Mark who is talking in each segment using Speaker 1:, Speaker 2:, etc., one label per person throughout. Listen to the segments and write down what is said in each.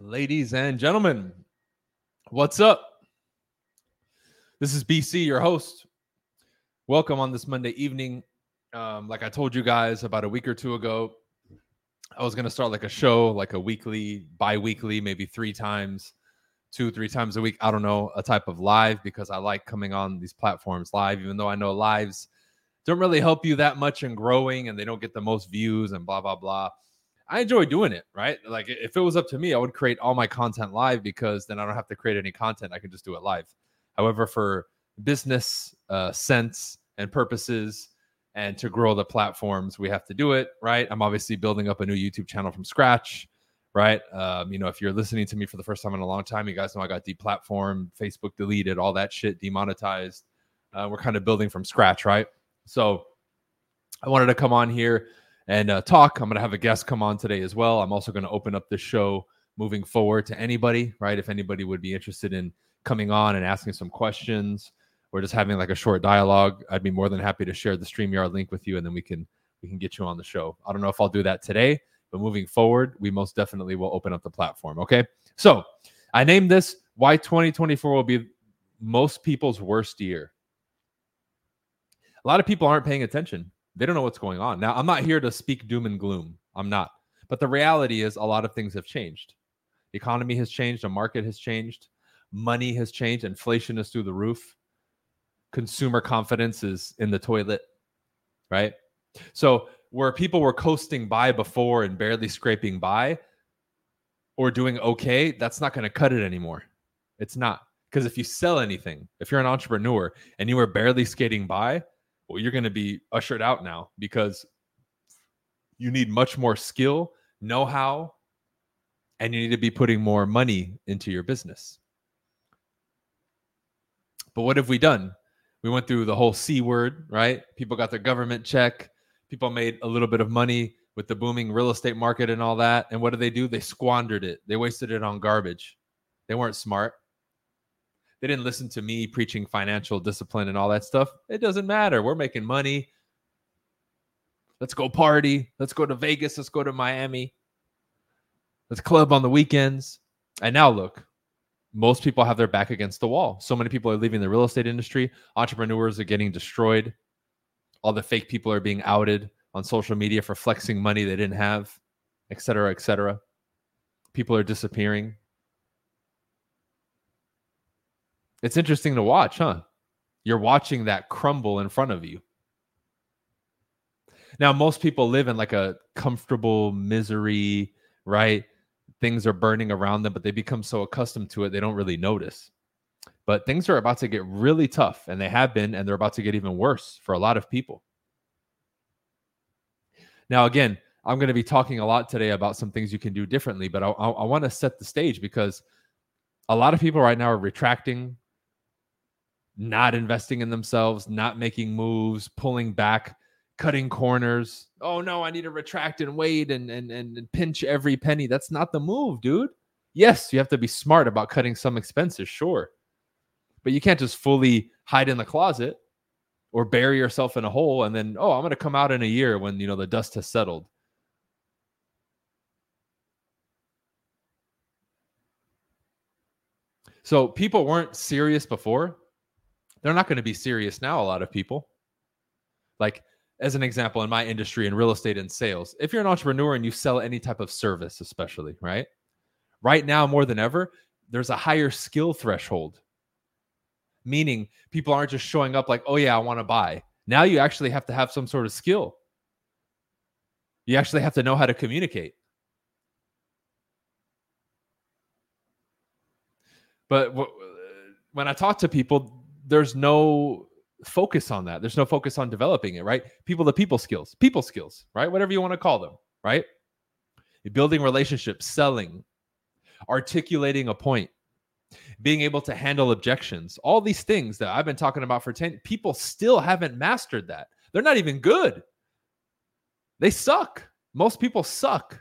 Speaker 1: Ladies and gentlemen, what's up? This is BC, your host. Welcome on this Monday evening. Um, like I told you guys about a week or two ago, I was going to start like a show, like a weekly, bi weekly, maybe three times, two, three times a week. I don't know, a type of live because I like coming on these platforms live, even though I know lives don't really help you that much in growing and they don't get the most views and blah, blah, blah. I enjoy doing it, right? Like if it was up to me, I would create all my content live because then I don't have to create any content. I can just do it live. However, for business uh, sense and purposes and to grow the platforms, we have to do it, right? I'm obviously building up a new YouTube channel from scratch, right? Um, you know, if you're listening to me for the first time in a long time, you guys know I got deplatformed, Facebook deleted, all that shit demonetized. Uh, we're kind of building from scratch, right? So I wanted to come on here and uh, talk. I'm going to have a guest come on today as well. I'm also going to open up the show moving forward to anybody, right? If anybody would be interested in coming on and asking some questions or just having like a short dialogue, I'd be more than happy to share the StreamYard link with you and then we can we can get you on the show. I don't know if I'll do that today, but moving forward, we most definitely will open up the platform, okay? So, I named this why 2024 will be most people's worst year. A lot of people aren't paying attention they don't know what's going on. Now, I'm not here to speak doom and gloom. I'm not. But the reality is, a lot of things have changed. The economy has changed, the market has changed, money has changed, inflation is through the roof, consumer confidence is in the toilet, right? So, where people were coasting by before and barely scraping by or doing okay, that's not going to cut it anymore. It's not. Because if you sell anything, if you're an entrepreneur and you were barely skating by, well, you're going to be ushered out now because you need much more skill, know how, and you need to be putting more money into your business. But what have we done? We went through the whole C word, right? People got their government check. People made a little bit of money with the booming real estate market and all that. And what did they do? They squandered it. They wasted it on garbage. They weren't smart. They didn't listen to me preaching financial discipline and all that stuff. It doesn't matter. We're making money. Let's go party. Let's go to Vegas. Let's go to Miami. Let's club on the weekends. And now look, most people have their back against the wall. So many people are leaving the real estate industry. Entrepreneurs are getting destroyed. All the fake people are being outed on social media for flexing money they didn't have, et cetera, et cetera. People are disappearing. It's interesting to watch, huh? You're watching that crumble in front of you. Now, most people live in like a comfortable misery, right? Things are burning around them, but they become so accustomed to it, they don't really notice. But things are about to get really tough, and they have been, and they're about to get even worse for a lot of people. Now, again, I'm going to be talking a lot today about some things you can do differently, but I, I, I want to set the stage because a lot of people right now are retracting not investing in themselves, not making moves, pulling back, cutting corners. Oh no, I need to retract and wait and and and pinch every penny. That's not the move, dude. Yes, you have to be smart about cutting some expenses, sure. But you can't just fully hide in the closet or bury yourself in a hole and then, oh, I'm going to come out in a year when, you know, the dust has settled. So people weren't serious before they're not going to be serious now. A lot of people, like as an example, in my industry in real estate and sales, if you're an entrepreneur and you sell any type of service, especially right, right now more than ever, there's a higher skill threshold. Meaning, people aren't just showing up like, "Oh yeah, I want to buy." Now you actually have to have some sort of skill. You actually have to know how to communicate. But uh, when I talk to people, there's no focus on that. There's no focus on developing it, right? People the people skills, people skills, right? Whatever you want to call them, right? You're building relationships, selling, articulating a point, being able to handle objections, all these things that I've been talking about for 10 people still haven't mastered that. They're not even good. They suck. Most people suck.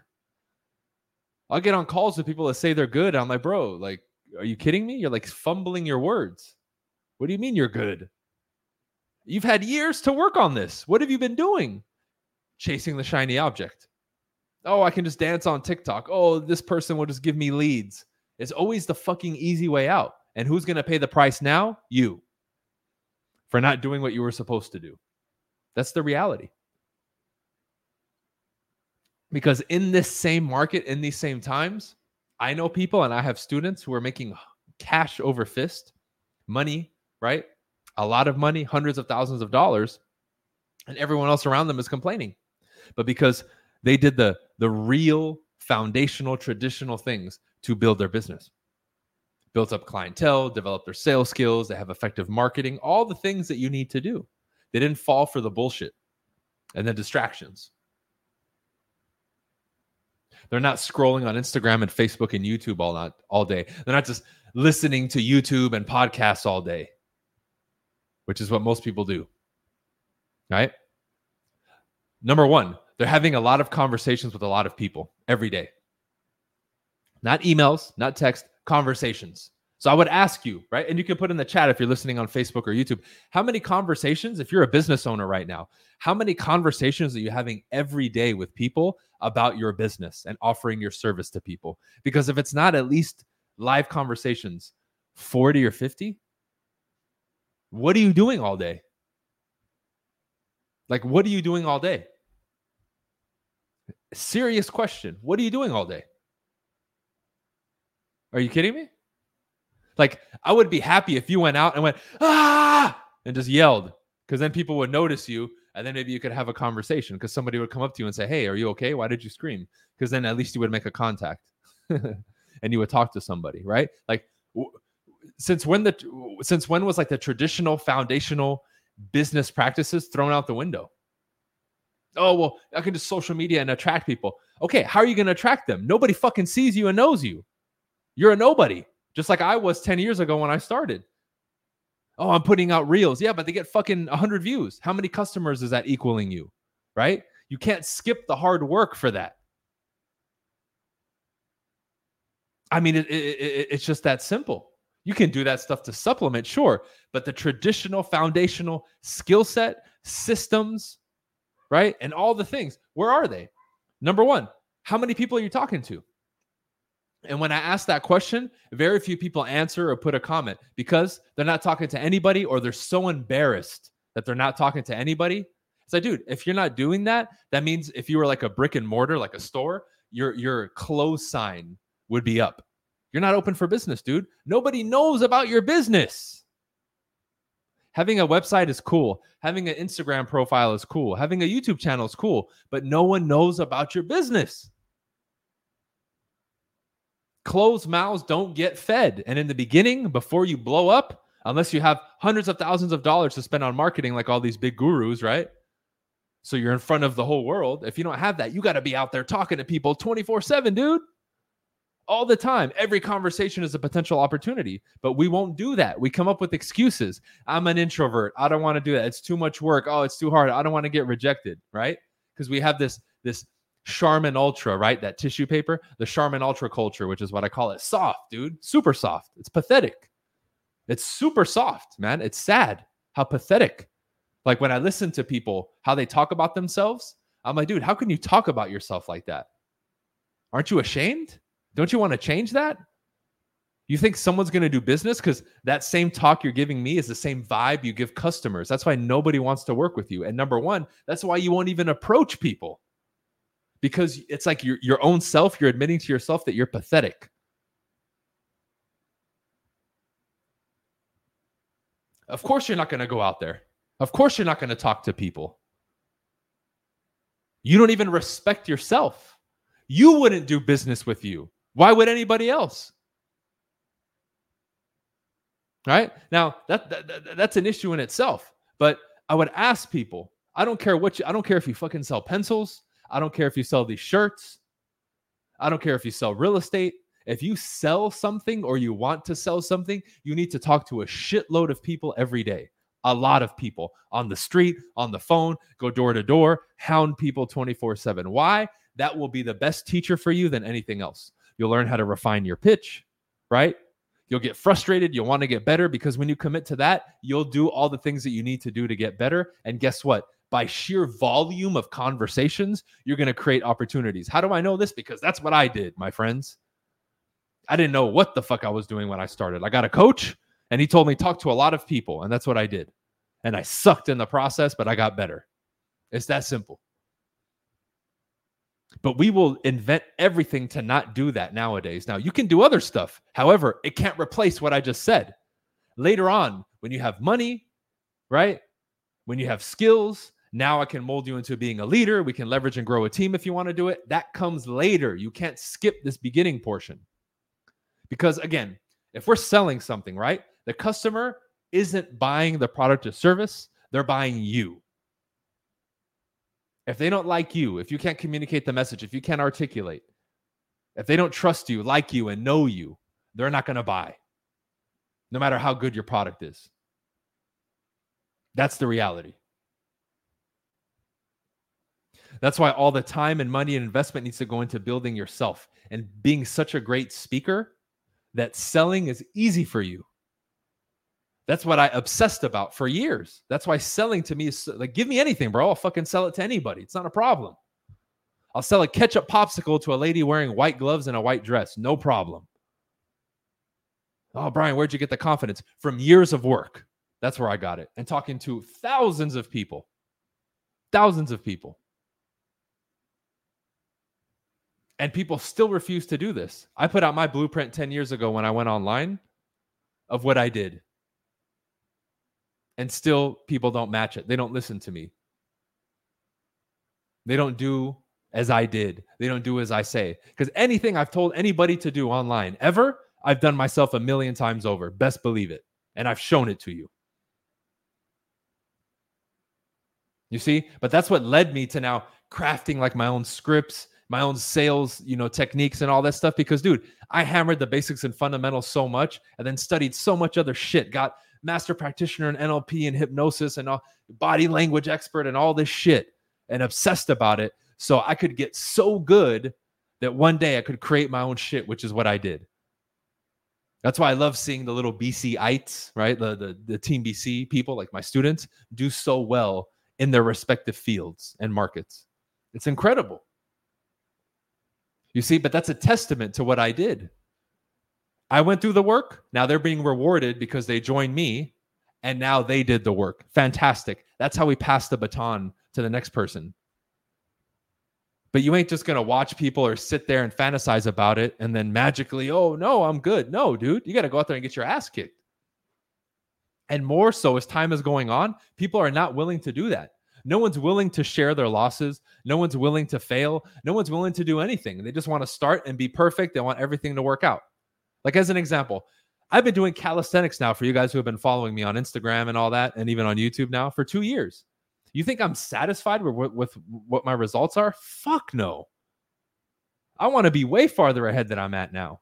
Speaker 1: I'll get on calls with people that say they're good. I'm like, bro, like, are you kidding me? You're like fumbling your words. What do you mean you're good? You've had years to work on this. What have you been doing? Chasing the shiny object. Oh, I can just dance on TikTok. Oh, this person will just give me leads. It's always the fucking easy way out. And who's going to pay the price now? You for not doing what you were supposed to do. That's the reality. Because in this same market, in these same times, I know people and I have students who are making cash over fist, money, right? A lot of money, hundreds of thousands of dollars, and everyone else around them is complaining. But because they did the the real foundational traditional things to build their business. Built up clientele, developed their sales skills, they have effective marketing, all the things that you need to do. They didn't fall for the bullshit and the distractions. They're not scrolling on Instagram and Facebook and YouTube all not all day. They're not just listening to YouTube and podcasts all day, which is what most people do. Right? Number 1, they're having a lot of conversations with a lot of people every day. Not emails, not text, conversations. So I would ask you, right? And you can put in the chat if you're listening on Facebook or YouTube, how many conversations, if you're a business owner right now, how many conversations are you having every day with people about your business and offering your service to people? Because if it's not at least live conversations, 40 or 50, what are you doing all day? Like, what are you doing all day? Serious question. What are you doing all day? Are you kidding me? Like, I would be happy if you went out and went, ah, and just yelled, because then people would notice you. And then maybe you could have a conversation because somebody would come up to you and say, Hey, are you okay? Why did you scream? Because then at least you would make a contact and you would talk to somebody, right? Like, since when the since when was like the traditional foundational business practices thrown out the window? Oh, well, I can just social media and attract people. Okay, how are you going to attract them? Nobody fucking sees you and knows you. You're a nobody just like I was 10 years ago when I started. Oh, I'm putting out reels. Yeah, but they get fucking 100 views. How many customers is that equaling you? Right? You can't skip the hard work for that. I mean, it, it, it, it's just that simple. You can do that stuff to supplement, sure, but the traditional foundational skill set, systems, right? And all the things, where are they? Number one, how many people are you talking to? And when I ask that question, very few people answer or put a comment because they're not talking to anybody or they're so embarrassed that they're not talking to anybody. It's like, dude, if you're not doing that, that means if you were like a brick and mortar, like a store, your your close sign would be up. You're not open for business, dude. Nobody knows about your business. Having a website is cool. Having an Instagram profile is cool. Having a YouTube channel is cool, but no one knows about your business closed mouths don't get fed. And in the beginning, before you blow up, unless you have hundreds of thousands of dollars to spend on marketing, like all these big gurus, right? So you're in front of the whole world. If you don't have that, you got to be out there talking to people 24 7, dude. All the time. Every conversation is a potential opportunity, but we won't do that. We come up with excuses. I'm an introvert. I don't want to do that. It's too much work. Oh, it's too hard. I don't want to get rejected, right? Because we have this this Charmin Ultra, right? That tissue paper, the Charmin Ultra culture, which is what I call it. Soft, dude. Super soft. It's pathetic. It's super soft, man. It's sad how pathetic. Like when I listen to people, how they talk about themselves, I'm like, dude, how can you talk about yourself like that? Aren't you ashamed? Don't you want to change that? You think someone's going to do business because that same talk you're giving me is the same vibe you give customers. That's why nobody wants to work with you. And number one, that's why you won't even approach people because it's like your, your own self, you're admitting to yourself that you're pathetic. Of course, you're not going to go out there. Of course, you're not going to talk to people. You don't even respect yourself. You wouldn't do business with you. Why would anybody else? Right? Now, that, that that's an issue in itself. But I would ask people, I don't care what you, I don't care if you fucking sell pencils. I don't care if you sell these shirts. I don't care if you sell real estate. If you sell something or you want to sell something, you need to talk to a shitload of people every day. A lot of people on the street, on the phone, go door to door, hound people 24 7. Why? That will be the best teacher for you than anything else. You'll learn how to refine your pitch, right? You'll get frustrated. You'll want to get better because when you commit to that, you'll do all the things that you need to do to get better. And guess what? by sheer volume of conversations, you're going to create opportunities. How do I know this? Because that's what I did, my friends. I didn't know what the fuck I was doing when I started. I got a coach and he told me talk to a lot of people and that's what I did. And I sucked in the process, but I got better. It's that simple. But we will invent everything to not do that nowadays. Now, you can do other stuff. However, it can't replace what I just said. Later on, when you have money, right? When you have skills, now I can mold you into being a leader. We can leverage and grow a team if you want to do it. That comes later. You can't skip this beginning portion. Because again, if we're selling something, right? The customer isn't buying the product or service, they're buying you. If they don't like you, if you can't communicate the message, if you can't articulate, if they don't trust you, like you, and know you, they're not going to buy, no matter how good your product is. That's the reality. That's why all the time and money and investment needs to go into building yourself and being such a great speaker that selling is easy for you. That's what I obsessed about for years. That's why selling to me is like, give me anything, bro. I'll fucking sell it to anybody. It's not a problem. I'll sell a ketchup popsicle to a lady wearing white gloves and a white dress. No problem. Oh, Bryan, where'd you get the confidence? From years of work. That's where I got it. And talking to thousands of people, thousands of people. And people still refuse to do this. I put out my blueprint 10 years ago when I went online of what I did and still people don't match it. They don't listen to me. They don't do as I did. They don't do as I say. Because anything I've told anybody to do online ever, I've done myself a million times over. Best believe it. And I've shown it to you. You see? But that's what led me to now crafting like my own scripts, my own sales, you know, techniques and all that stuff. Because, dude, I hammered the basics and fundamentals so much and then studied so much other shit, got master practitioner in NLP and hypnosis and all, body language expert and all this shit and obsessed about it. So I could get so good that one day I could create my own shit, which is what I did. That's why I love seeing the little BCites, right? The, the the team BC people, like my students, do so well in their respective fields and markets. It's incredible. You see, but that's a testament to what I did. I went through the work. Now they're being rewarded because they joined me and now they did the work. Fantastic. That's how we pass the baton to the next person. But you ain't just going to watch people or sit there and fantasize about it and then magically, oh, no, I'm good. No, dude, you got to go out there and get your ass kicked. And more so as time is going on, people are not willing to do that. No one's willing to share their losses. No one's willing to fail. No one's willing to do anything. They just want to start and be perfect. They want everything to work out. Like as an example, I've been doing calisthenics now for you guys who have been following me on Instagram and all that, and even on YouTube now for two years. You think I'm satisfied with, with what my results are? Fuck no. I want to be way farther ahead than I'm at now.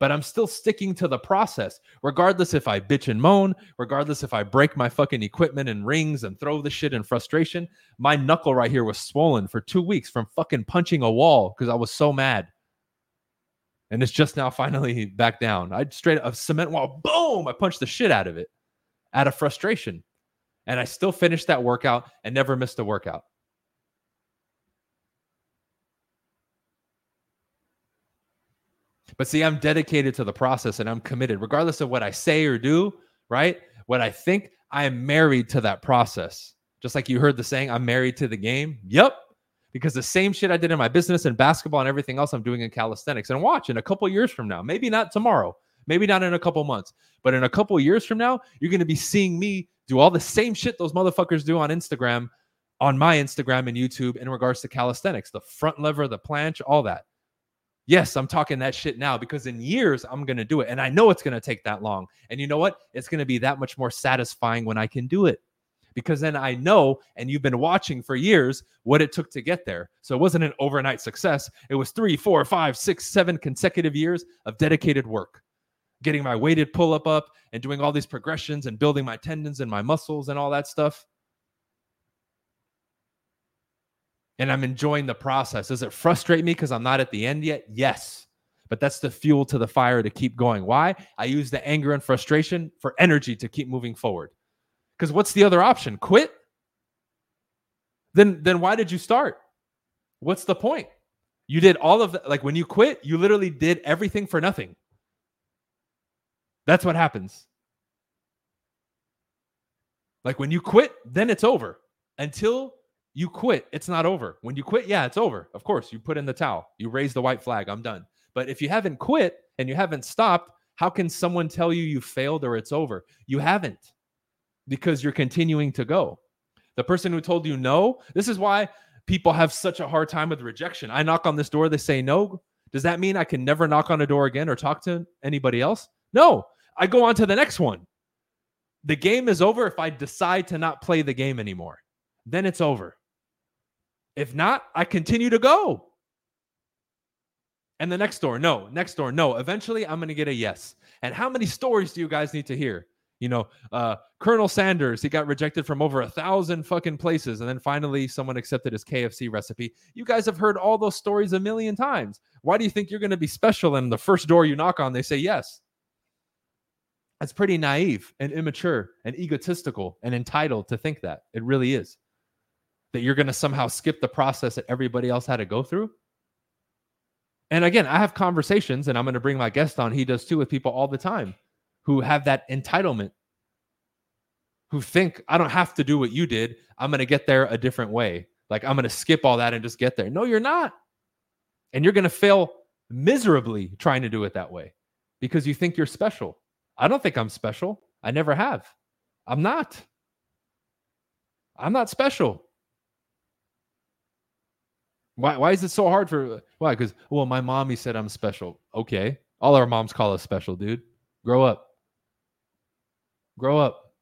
Speaker 1: But I'm still sticking to the process, regardless if I bitch and moan, regardless if I break my fucking equipment and rings and throw the shit in frustration. My knuckle right here was swollen for two weeks from fucking punching a wall because I was so mad and it's just now finally back down. I straight up a cement wall, boom! I punched the shit out of it, out of frustration, and I still finished that workout and never missed a workout. But see, I'm dedicated to the process and I'm committed, regardless of what I say or do. Right? What I think, I am married to that process. Just like you heard the saying, I'm married to the game. Yep, because the same shit I did in my business and basketball and everything else I'm doing in calisthenics. And watch in a couple years from now, maybe not tomorrow, maybe not in a couple months, but in a couple years from now, you're going to be seeing me do all the same shit those motherfuckers do on Instagram, on my Instagram and YouTube in regards to calisthenics, the front lever, the planche, all that. Yes, I'm talking that shit now because in years I'm going to do it. And I know it's going to take that long. And you know what? It's going to be that much more satisfying when I can do it because then I know, and you've been watching for years, what it took to get there. So it wasn't an overnight success. It was three, four, five, six, seven consecutive years of dedicated work, getting my weighted pull up up and doing all these progressions and building my tendons and my muscles and all that stuff. And I'm enjoying the process. Does it frustrate me because I'm not at the end yet? Yes. But that's the fuel to the fire to keep going. Why? I use the anger and frustration for energy to keep moving forward. Because what's the other option? Quit? then then why did you start? What's the point? You did all of that. Like when you quit, you literally did everything for nothing. That's what happens. Like when you quit, then it's over. Until you quit, it's not over. When you quit, yeah, it's over. Of course, you put in the towel, you raise the white flag, I'm done. But if you haven't quit and you haven't stopped, how can someone tell you you failed or it's over? You haven't because you're continuing to go. The person who told you no, this is why people have such a hard time with rejection. I knock on this door, they say no. Does that mean I can never knock on a door again or talk to anybody else? No, I go on to the next one. The game is over if I decide to not play the game anymore. Then it's over. If not, I continue to go. And the next door, no, next door, no. Eventually, I'm going to get a yes. And how many stories do you guys need to hear? You know, uh, Colonel Sanders, he got rejected from over a thousand fucking places. And then finally, someone accepted his KFC recipe. You guys have heard all those stories a million times. Why do you think you're going to be special? And the first door you knock on, they say yes. That's pretty naive and immature and egotistical and entitled to think that. It really is. That you're going to somehow skip the process that everybody else had to go through. And again, I have conversations, and I'm going to bring my guest on. He does too with people all the time who have that entitlement, who think, I don't have to do what you did. I'm going to get there a different way. Like, I'm going to skip all that and just get there. No, you're not. And you're going to fail miserably trying to do it that way because you think you're special. I don't think I'm special. I never have. I'm not. I'm not special. Why, why is it so hard for why? Because well, my mommy said I'm special. Okay. All our moms call us special, dude. Grow up. Grow up.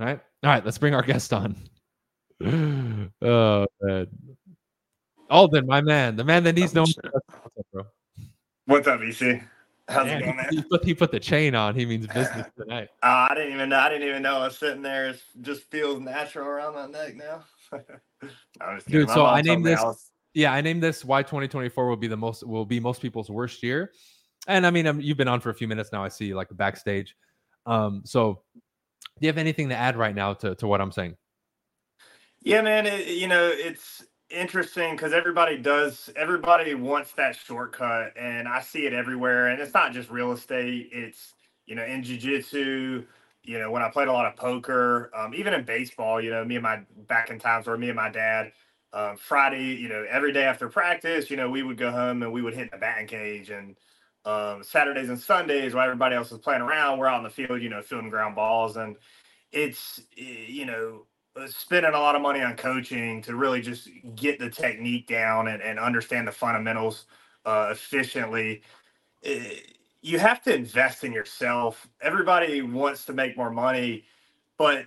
Speaker 1: All right. All right. Let's bring our guest on. oh man. Alden, my man, the man that needs no. What's
Speaker 2: up, bro? What's up, BC? How's man, it going, man?
Speaker 1: He put, he put the chain on. He means business tonight.
Speaker 2: Uh, I didn't even know. I didn't even know I was sitting there. It just feels natural around my neck now.
Speaker 1: Dude, so I named this. Else. Yeah, I named this why 2024 will be the most will be most people's worst year. And I mean, um, you've been on for a few minutes now. I see like backstage. Um, so do you have anything to add right now to, to what I'm saying?
Speaker 2: Yeah, man. It, you know, it's interesting because everybody does, everybody wants that shortcut. And I see it everywhere. And it's not just real estate, it's, you know, in jujitsu, you know, when I played a lot of poker, um, even in baseball, you know, me and my back in times where me and my dad, um, Friday, you know, every day after practice, you know, we would go home and we would hit the batting cage and, um, Saturdays and Sundays while everybody else is playing around, we're out in the field, you know, fielding ground balls. And it's, you know, uh, spending a lot of money on coaching to really just get the technique down and, and understand the fundamentals uh, efficiently. It, eh, you have to invest in yourself. Everybody wants to make more money, but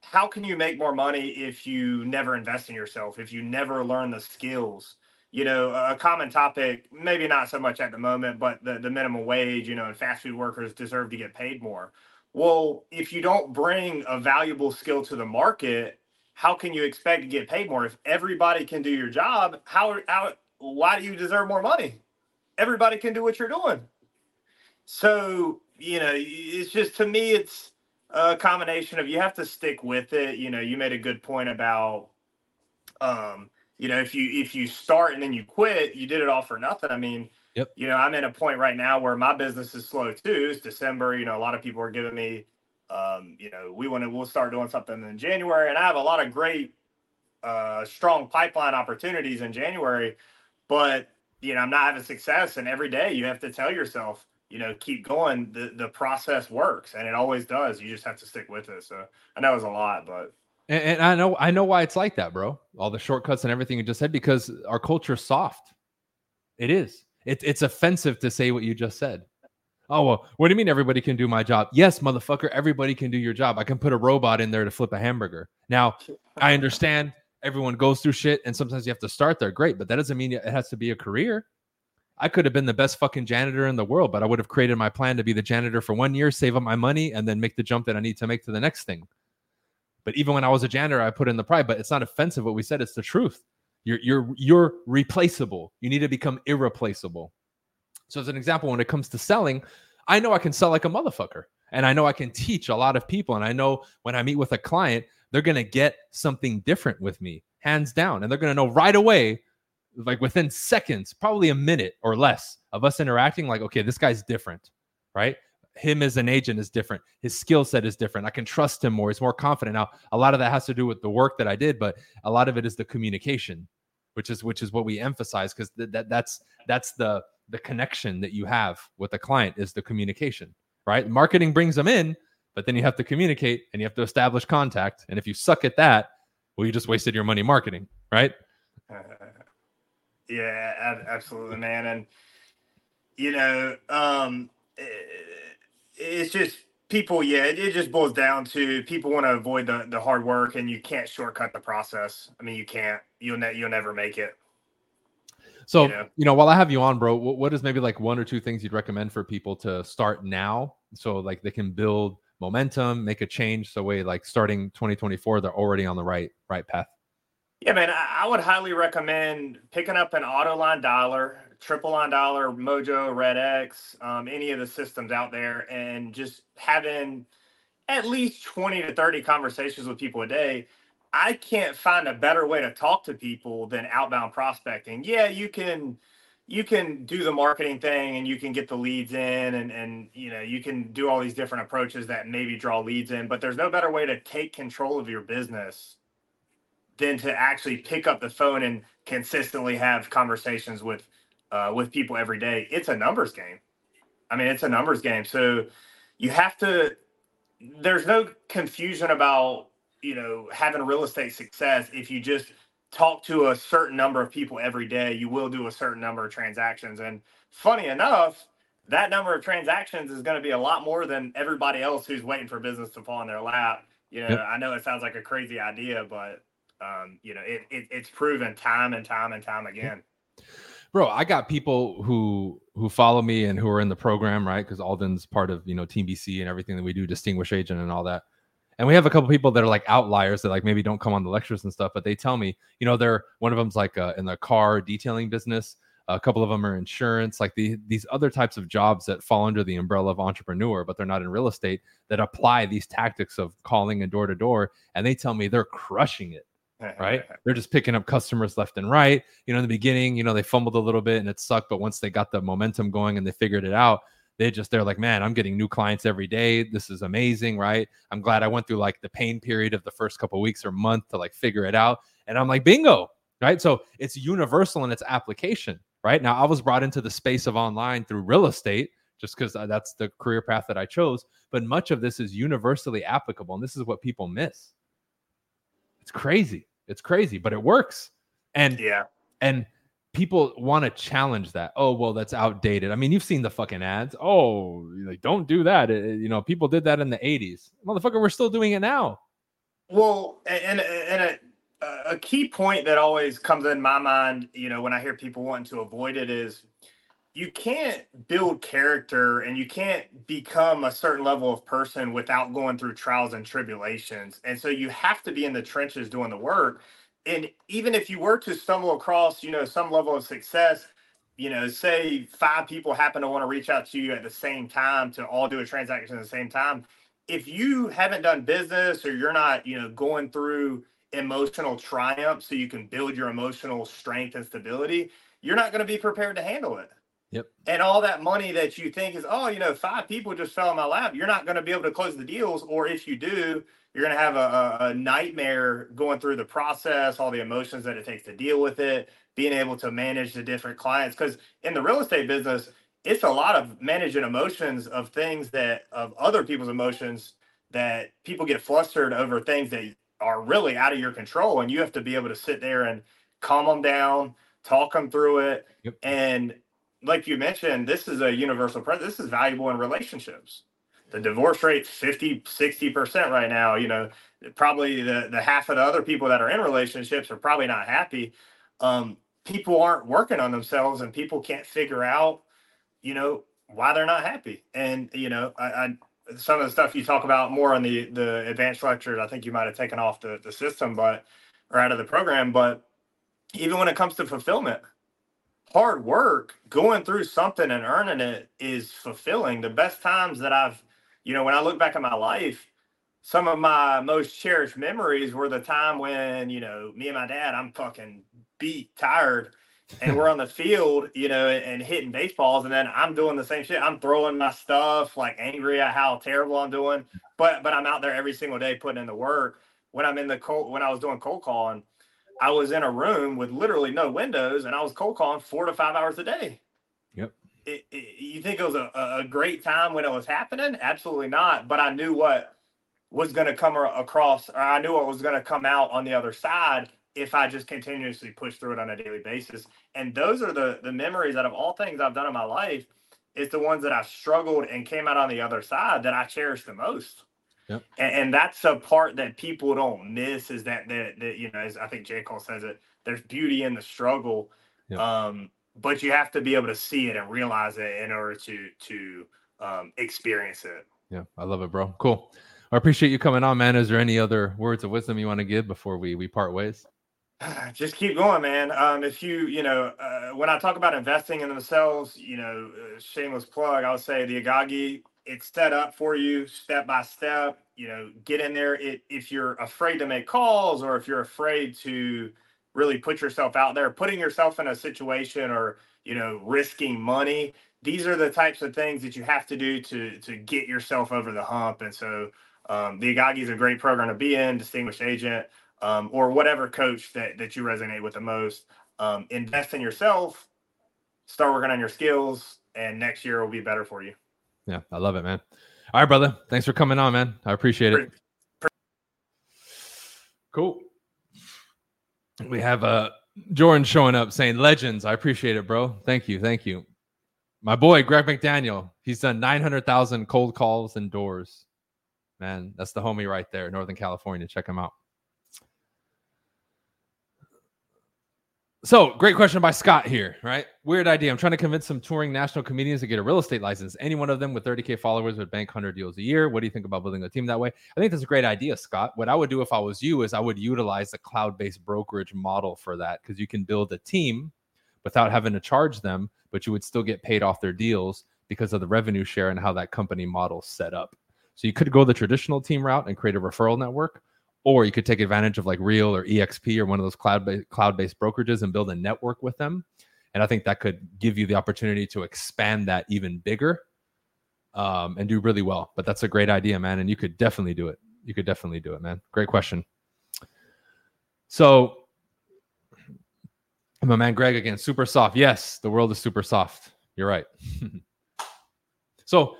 Speaker 2: how can you make more money if you never invest in yourself, if you never learn the skills? You know, a common topic, maybe not so much at the moment, but the, the minimum wage, you know, and fast food workers deserve to get paid more. Well, if you don't bring a valuable skill to the market, how can you expect to get paid more? If everybody can do your job, how, how why do you deserve more money? Everybody can do what you're doing. So, you know, it's just to me, it's a combination of you have to stick with it. You know, you made a good point about um, you know, if you if you start and then you quit, you did it all for nothing. I mean,
Speaker 1: yep.
Speaker 2: you know, I'm in a point right now where my business is slow too. It's December. You know, a lot of people are giving me, um, you know, we want to we'll start doing something in January, and I have a lot of great, uh, strong pipeline opportunities in January, but you know, I'm not having success, and every day you have to tell yourself, you know, keep going. The the process works, and it always does. You just have to stick with it. So I know it's a lot, but
Speaker 1: and, and, I know I know why it's like that, bro. All the shortcuts and everything you just said because our culture's soft. It is. It, it's offensive to say what you just said. Oh well, what do you mean everybody can do my job? Yes, motherfucker, everybody can do your job. I can put a robot in there to flip a hamburger. Now, I understand everyone goes through shit and sometimes you have to start there. Great, but that doesn't mean it has to be a career. I could have been the best fucking janitor in the world, but I would have created my plan to be the janitor for one year, save up my money, and then make the jump that I need to make to the next thing. But even when I was a janitor, I put in the pride. But it's not offensive what we said. It's the truth. You're you're you're replaceable. You need to become irreplaceable. So as an example, when it comes to selling, I know I can sell like a motherfucker, and I know I can teach a lot of people. And I know when I meet with a client, they're to get something different with me, hands down. And they're to know right away, like within seconds, probably a minute or less of us interacting, like, okay, this guy's different, right? Him as an agent is different. His skill set is different. I can trust him more. He's more confident. Now, a lot of that has to do with the work that I did, but a lot of it is the communication, which is which is what we emphasize because th- that that's that's the the connection that you have with the client is the communication, right? Marketing brings them in, but then you have to communicate and you have to establish contact. And if you suck at that, well, you just wasted your money marketing, right? Uh,
Speaker 2: yeah, absolutely, man. And you know, um, it's just people. Yeah, it, just boils down to people want to avoid the the hard work, and you can't shortcut the process. I mean, you can't. You'll ne- you'll never make it.
Speaker 1: So, you know? you know, while I have you on, bro, what, what is maybe like one or two things you'd recommend for people to start now so like they can build momentum, make a change. So way like starting 2024, they're already on the right right path.
Speaker 2: Yeah, man, I, would highly recommend picking up an auto line dialer, triple line dialer, Mojo, REDX, um, any of the systems out there, and just having at least 20 to 30 conversations with people a day. I can't find a better way to talk to people than outbound prospecting. Yeah, you can you can do the marketing thing and you can get the leads in and and you know you can do all these different approaches that maybe draw leads in but there's no better way to take control of your business than to actually pick up the phone and consistently have conversations with uh, with people every day it's a numbers game i mean it's a numbers game so you have to there's no confusion about you know having real estate success if you just talk to a certain number of people every day, you will do a certain number of transactions. And funny enough, that number of transactions is going to be a lot more than everybody else who's waiting for business to fall in their lap. You know, yep. I know it sounds like a crazy idea, but um, you know, it, it, it's proven time and time and time again.
Speaker 1: Bro, I got people who who follow me and who are in the program, right? Because Alden's part of you know Team BC and everything that we do, Distinguished Agent and all that and we have a couple people that are like outliers that like maybe don't come on the lectures and stuff but they tell me you know they're one of them's like uh, in the car detailing business a couple of them are insurance like the these other types of jobs that fall under the umbrella of entrepreneur but they're not in real estate that apply these tactics of calling and door to door and they tell me they're crushing it right they're just picking up customers left and right. You know in the beginning you know they fumbled a little bit and it sucked but once they got the momentum going and they figured it out they just they're like man i'm getting new clients every day. This is amazing right? I'm glad i went through like the pain period of the first couple weeks or month to like figure it out and i'm like bingo right? So it's universal in its application right? Now i was brought into the space of online through real estate just because uh, that's the career path that i chose but much of this is universally applicable and this is what people miss. It's crazy it's crazy but it works and
Speaker 2: yeah
Speaker 1: and people want to challenge that. Oh, well, that's outdated. I mean, you've seen the fucking ads. Oh, like don't do that. It, you know, people did that in the 80s. Motherfucker, we're still doing it now.
Speaker 2: Well, and and a, a key point that always comes in my mind, you know, when I hear people wanting to avoid it is you can't build character and you can't become a certain level of person without going through trials and tribulations. And so you have to be in the trenches doing the work and even if you were to stumble across, you know, some level of success, you know, say five people happen to want to reach out to you at the same time to all do a transaction at the same time. If you haven't done business or you're not, you know, going through emotional triumph so you can build your emotional strength and stability, you're not going to be prepared to handle it.
Speaker 1: Yep.
Speaker 2: And all that money that you think is, oh, you know, five people just fell in my lap, you're not going to be able to close the deals. Or if you do, you're going to have a, a, nightmare going through the process, all the emotions that it takes to deal with it, being able to manage the different clients. Because in the real estate business, it's a lot of managing emotions of things that of other people's emotions that people get flustered over things that are really out of your control, and you have to be able to sit there and calm them down, talk them through it, yep. and like you mentioned, this is a universal. This is valuable in relationships the divorce rate 50 60% right now you know probably the the half of the other people that are in relationships are probably not happy um, people aren't working on themselves and people can't figure out you know why they're not happy and you know I, I some of the stuff you talk about more on the the advanced lectures i think you might have taken off the, the system but or out of the program but even when it comes to fulfillment hard work going through something and earning it is fulfilling the best times that i've you know, when I look back at my life, some of my most cherished memories were the time when, you know, me and my dad, I'm fucking beat, tired, and we're on the field, you know, and hitting baseballs, and then I'm doing the same shit. I'm throwing my stuff, like angry at how terrible I'm doing, but but I'm out there every single day putting in the work. When I'm in the cold, when I was doing cold calling, I was in a room with literally no windows, and I was cold calling four to five hours a day.
Speaker 1: Yep.
Speaker 2: It, it, you think it was a, a great time when it was happening? Absolutely not. But I knew what was going to come across, or I knew what was going to come out on the other side if I just continuously push through it on a daily basis. And those are the the memories out of all things I've done in my life, It's the ones that I've struggled and came out on the other side that I cherish the most. Yep. And, and, that's a part that people don't miss is that that, that you know, as I think J. Cole says it, there's beauty in the struggle. Yep. Um, but you have to be able to see it and realize it in order to to um, experience it.
Speaker 1: Yeah, I love it, bro. Cool. I appreciate you coming on, man. Is there any other words of wisdom you want to give before we we part ways?
Speaker 2: Just keep going, man. Um, if you, you know, uh, when I talk about investing in themselves, you know, uh, shameless plug, I would say the Igagi, it's set up for you step by step. You know, get in there. It, if you're afraid to make calls or if you're afraid to really put yourself out there, putting yourself in a situation or, you know, risking money, these are the types of things that you have to do to to get yourself over the hump. And so um, the Igagi is a great program to be in, distinguished agent, um, or whatever coach that, that you resonate with the most. Um, invest in yourself, start working on your skills, and next year will be better for you.
Speaker 1: Yeah, I love it, man. All right, brother. Thanks for coming on, man. I appreciate it. Cool. We have uh Jordan showing up saying legends. I appreciate it, bro. Thank you. Thank you. My boy Greg McDaniel. He's done 900,000 cold calls and doors. Man, that's the homie right there, Northern California. Check him out. So, great question by Scott here, right? Weird idea. I'm trying to convince some touring national comedians to get a real estate license. Any one of them with 30K followers would bank 100 deals a year. What do you think about building a team that way? I think that's a great idea, Scott. What I would do if I was you is I would utilize the cloud based brokerage model for that because you can build a team without having to charge them, but you would still get paid off their deals because of the revenue share and how that company model set up. So you could go the traditional team route and create a referral network, or you could take advantage of like Real or EXP or one of those cloud cloud based brokerages and build a network with them. And I think that could give you the opportunity to expand that even bigger um, and do really well. But that's a great idea, man. And you could definitely do it. You could definitely do it, man. Great question. So, my man Greg again, super soft. Yes, the world is super soft. You're right. so,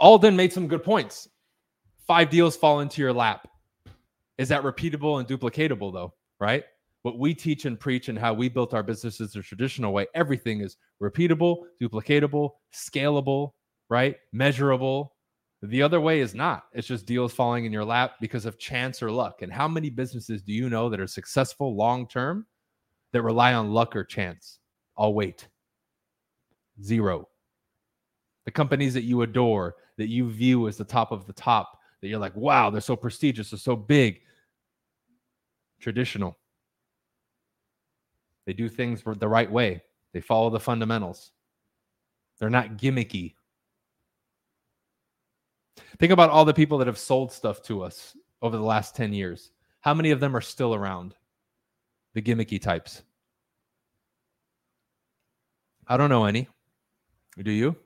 Speaker 1: Alden made some good points five deals fall into your lap. Is that repeatable and duplicatable though? Right? What we teach and preach and how we built our businesses the traditional way, everything is repeatable, duplicatable, scalable, right? Measurable. The other way is not. It's just deals falling in your lap because of chance or luck. And how many businesses do you know that are successful long term that rely on luck or chance? I'll wait. Zero. The companies that you adore, that you view as the top of the top, that you're like, wow, they're so prestigious, they're so big. Traditional. They do things the right way. They follow the fundamentals. They're not gimmicky. Think about all the people that have sold stuff to us over the last 10 years. How many of them are still around? The gimmicky types. I don't know any. Do you?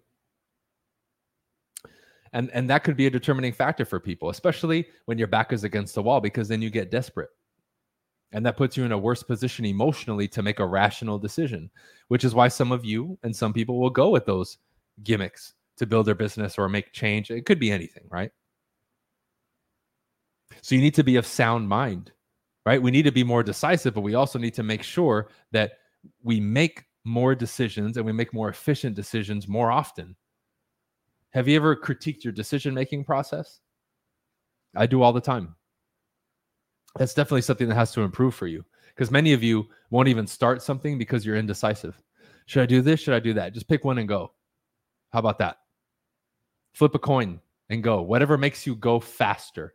Speaker 1: And and that could be a determining factor for people especially when your back is against the wall because then you get desperate. And that puts you in a worse position emotionally to make a rational decision which is why some of you and some people will go with those gimmicks to build their business or make change. It could be anything right? So you need to be of sound mind right? We need to be more decisive but we also need to make sure that we make more decisions and we make more efficient decisions more often have you ever critiqued your decision making process? I do all the time. That's definitely something that has to improve for you because many of you won't even start something because you're indecisive. Should I do this? Should I do that? Just pick one and go. How about that? Flip a coin and go. Whatever makes you go faster.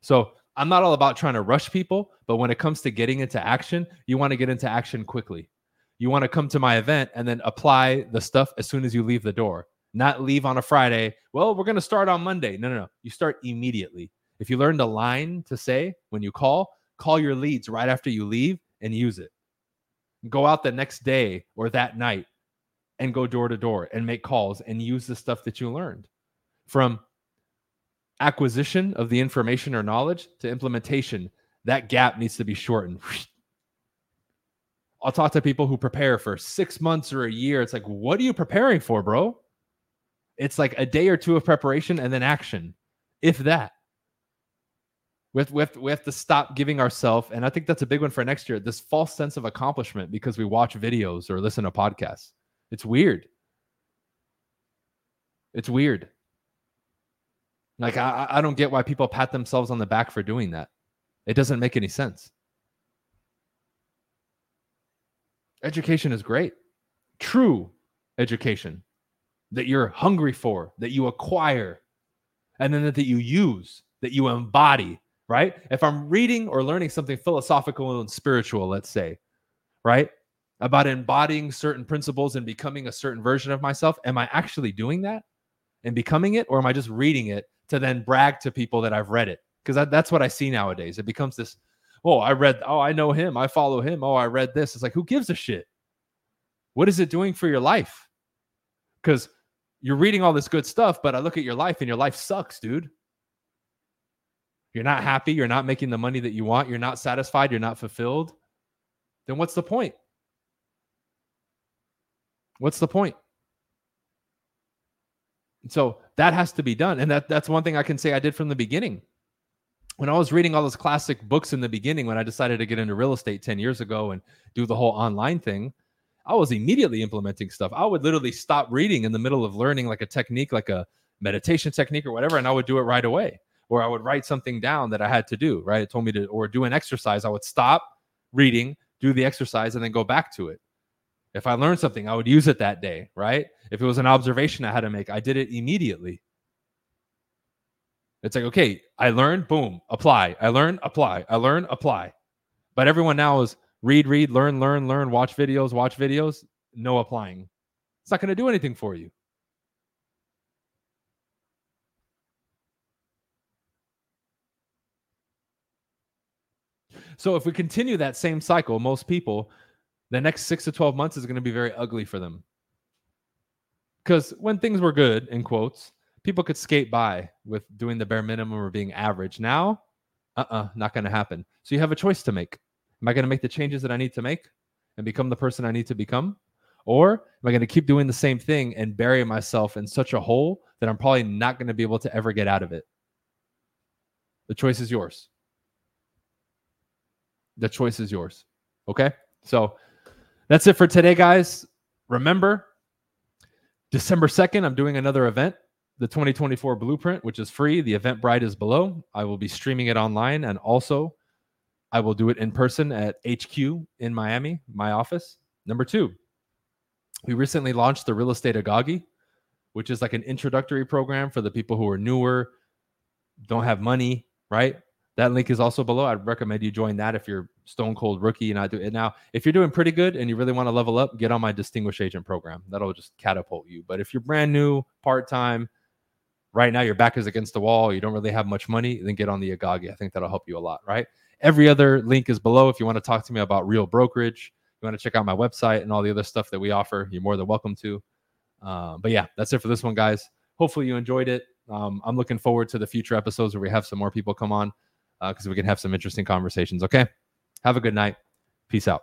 Speaker 1: So I'm not all about trying to rush people, but when it comes to getting into action, you want to get into action quickly. You want to come to my event and then apply the stuff as soon as you leave the door not leave on a Friday. Well, we're going to start on Monday. No, no, no. You start immediately. If you learned a line to say when you call, call your leads right after you leave and use it. Go out the next day or that night and go door to door and make calls and use the stuff that you learned from acquisition of the information or knowledge to implementation. That gap needs to be shortened. I'll talk to people who prepare for six months or a year. It's like, what are you preparing for, bro? It's like a day or two of preparation and then action, if that. We have, we have, to, we have to stop giving ourselves, and I think that's a big one for next year, this false sense of accomplishment because we watch videos or listen to podcasts. It's weird. It's weird. Like, I, I don't get why people pat themselves on the back for doing that. It doesn't make any sense. Education is great. True education that you're hungry for, that you acquire, and then that you use, that you embody, right? If I'm reading or learning something philosophical and spiritual, let's say, right? About embodying certain principles and becoming a certain version of myself, am I actually doing that and becoming it? Or am I just reading it to then brag to people that I've read it? Because that's what I see nowadays. It becomes this, oh, I read, oh, I know him. I follow him. Oh, I read this. It's like, who gives a shit? What is it doing for your life? Because you're reading all this good stuff, but I look at your life and your life sucks, dude. You're not happy. You're not making the money that you want. You're not satisfied. You're not fulfilled. Then what's the point? What's the point? So that has to be done. And that, that's one thing I can say I did from the beginning. When I was reading all those classic books in the beginning, when I decided to get into real estate 10 years ago and do the whole online thing, I was immediately implementing stuff. I would literally stop reading in the middle of learning like a technique, like a meditation technique or whatever, and I would do it right away. Or I would write something down that I had to do, right? It told me to, or do an exercise. I would stop reading, do the exercise, and then go back to it. If I learned something, I would use it that day, right? If it was an observation I had to make, I did it immediately. It's like, okay, I learned, boom, apply. I learn, apply. I learn, apply. But everyone now is read, read, learn, learn, learn, watch videos, watch videos, no applying. It's not going to do anything for you. So if we continue that same cycle, most people, the next six to 12 months is going to be very ugly for them. Because when things were good, in quotes, people could skate by with doing the bare minimum or being average. Now, uh uh-uh, uh, not going to happen. So you have a choice to make. Am I going to make the changes that I need to make and become the person I need to become? Or am I going to keep doing the same thing and bury myself in such a hole that I'm probably not going to be able to ever get out of it? The choice is yours. The choice is yours. Okay. So that's it for today, guys. Remember, December 2nd, I'm doing another event, the 2024 Blueprint, which is free. The Eventbrite is below. I will be streaming it online and also I will do it in person at HQ in Miami, my office. Number two, we recently launched the Real Estate Agoge, which is like an introductory program for the people who are newer, don't have money, right? That link is also below. I'd recommend you join that if you're stone cold rookie and I do it now. If you're doing pretty good and you really want to level up, get on my distinguished agent program. That'll just catapult you. But if you're brand new, part time, right now your back is against the wall, you don't really have much money, then get on the Agoge. I think that'll help you a lot, right? Every other link is below. If you want to talk to me about real brokerage, you want to check out my website and all the other stuff that we offer, you're more than welcome to. Uh, but yeah, that's it for this one, guys. Hopefully you enjoyed it. Um, I'm looking forward to the future episodes where we have some more people come on because uh, we can have some interesting conversations. Okay. Have a good night. Peace out.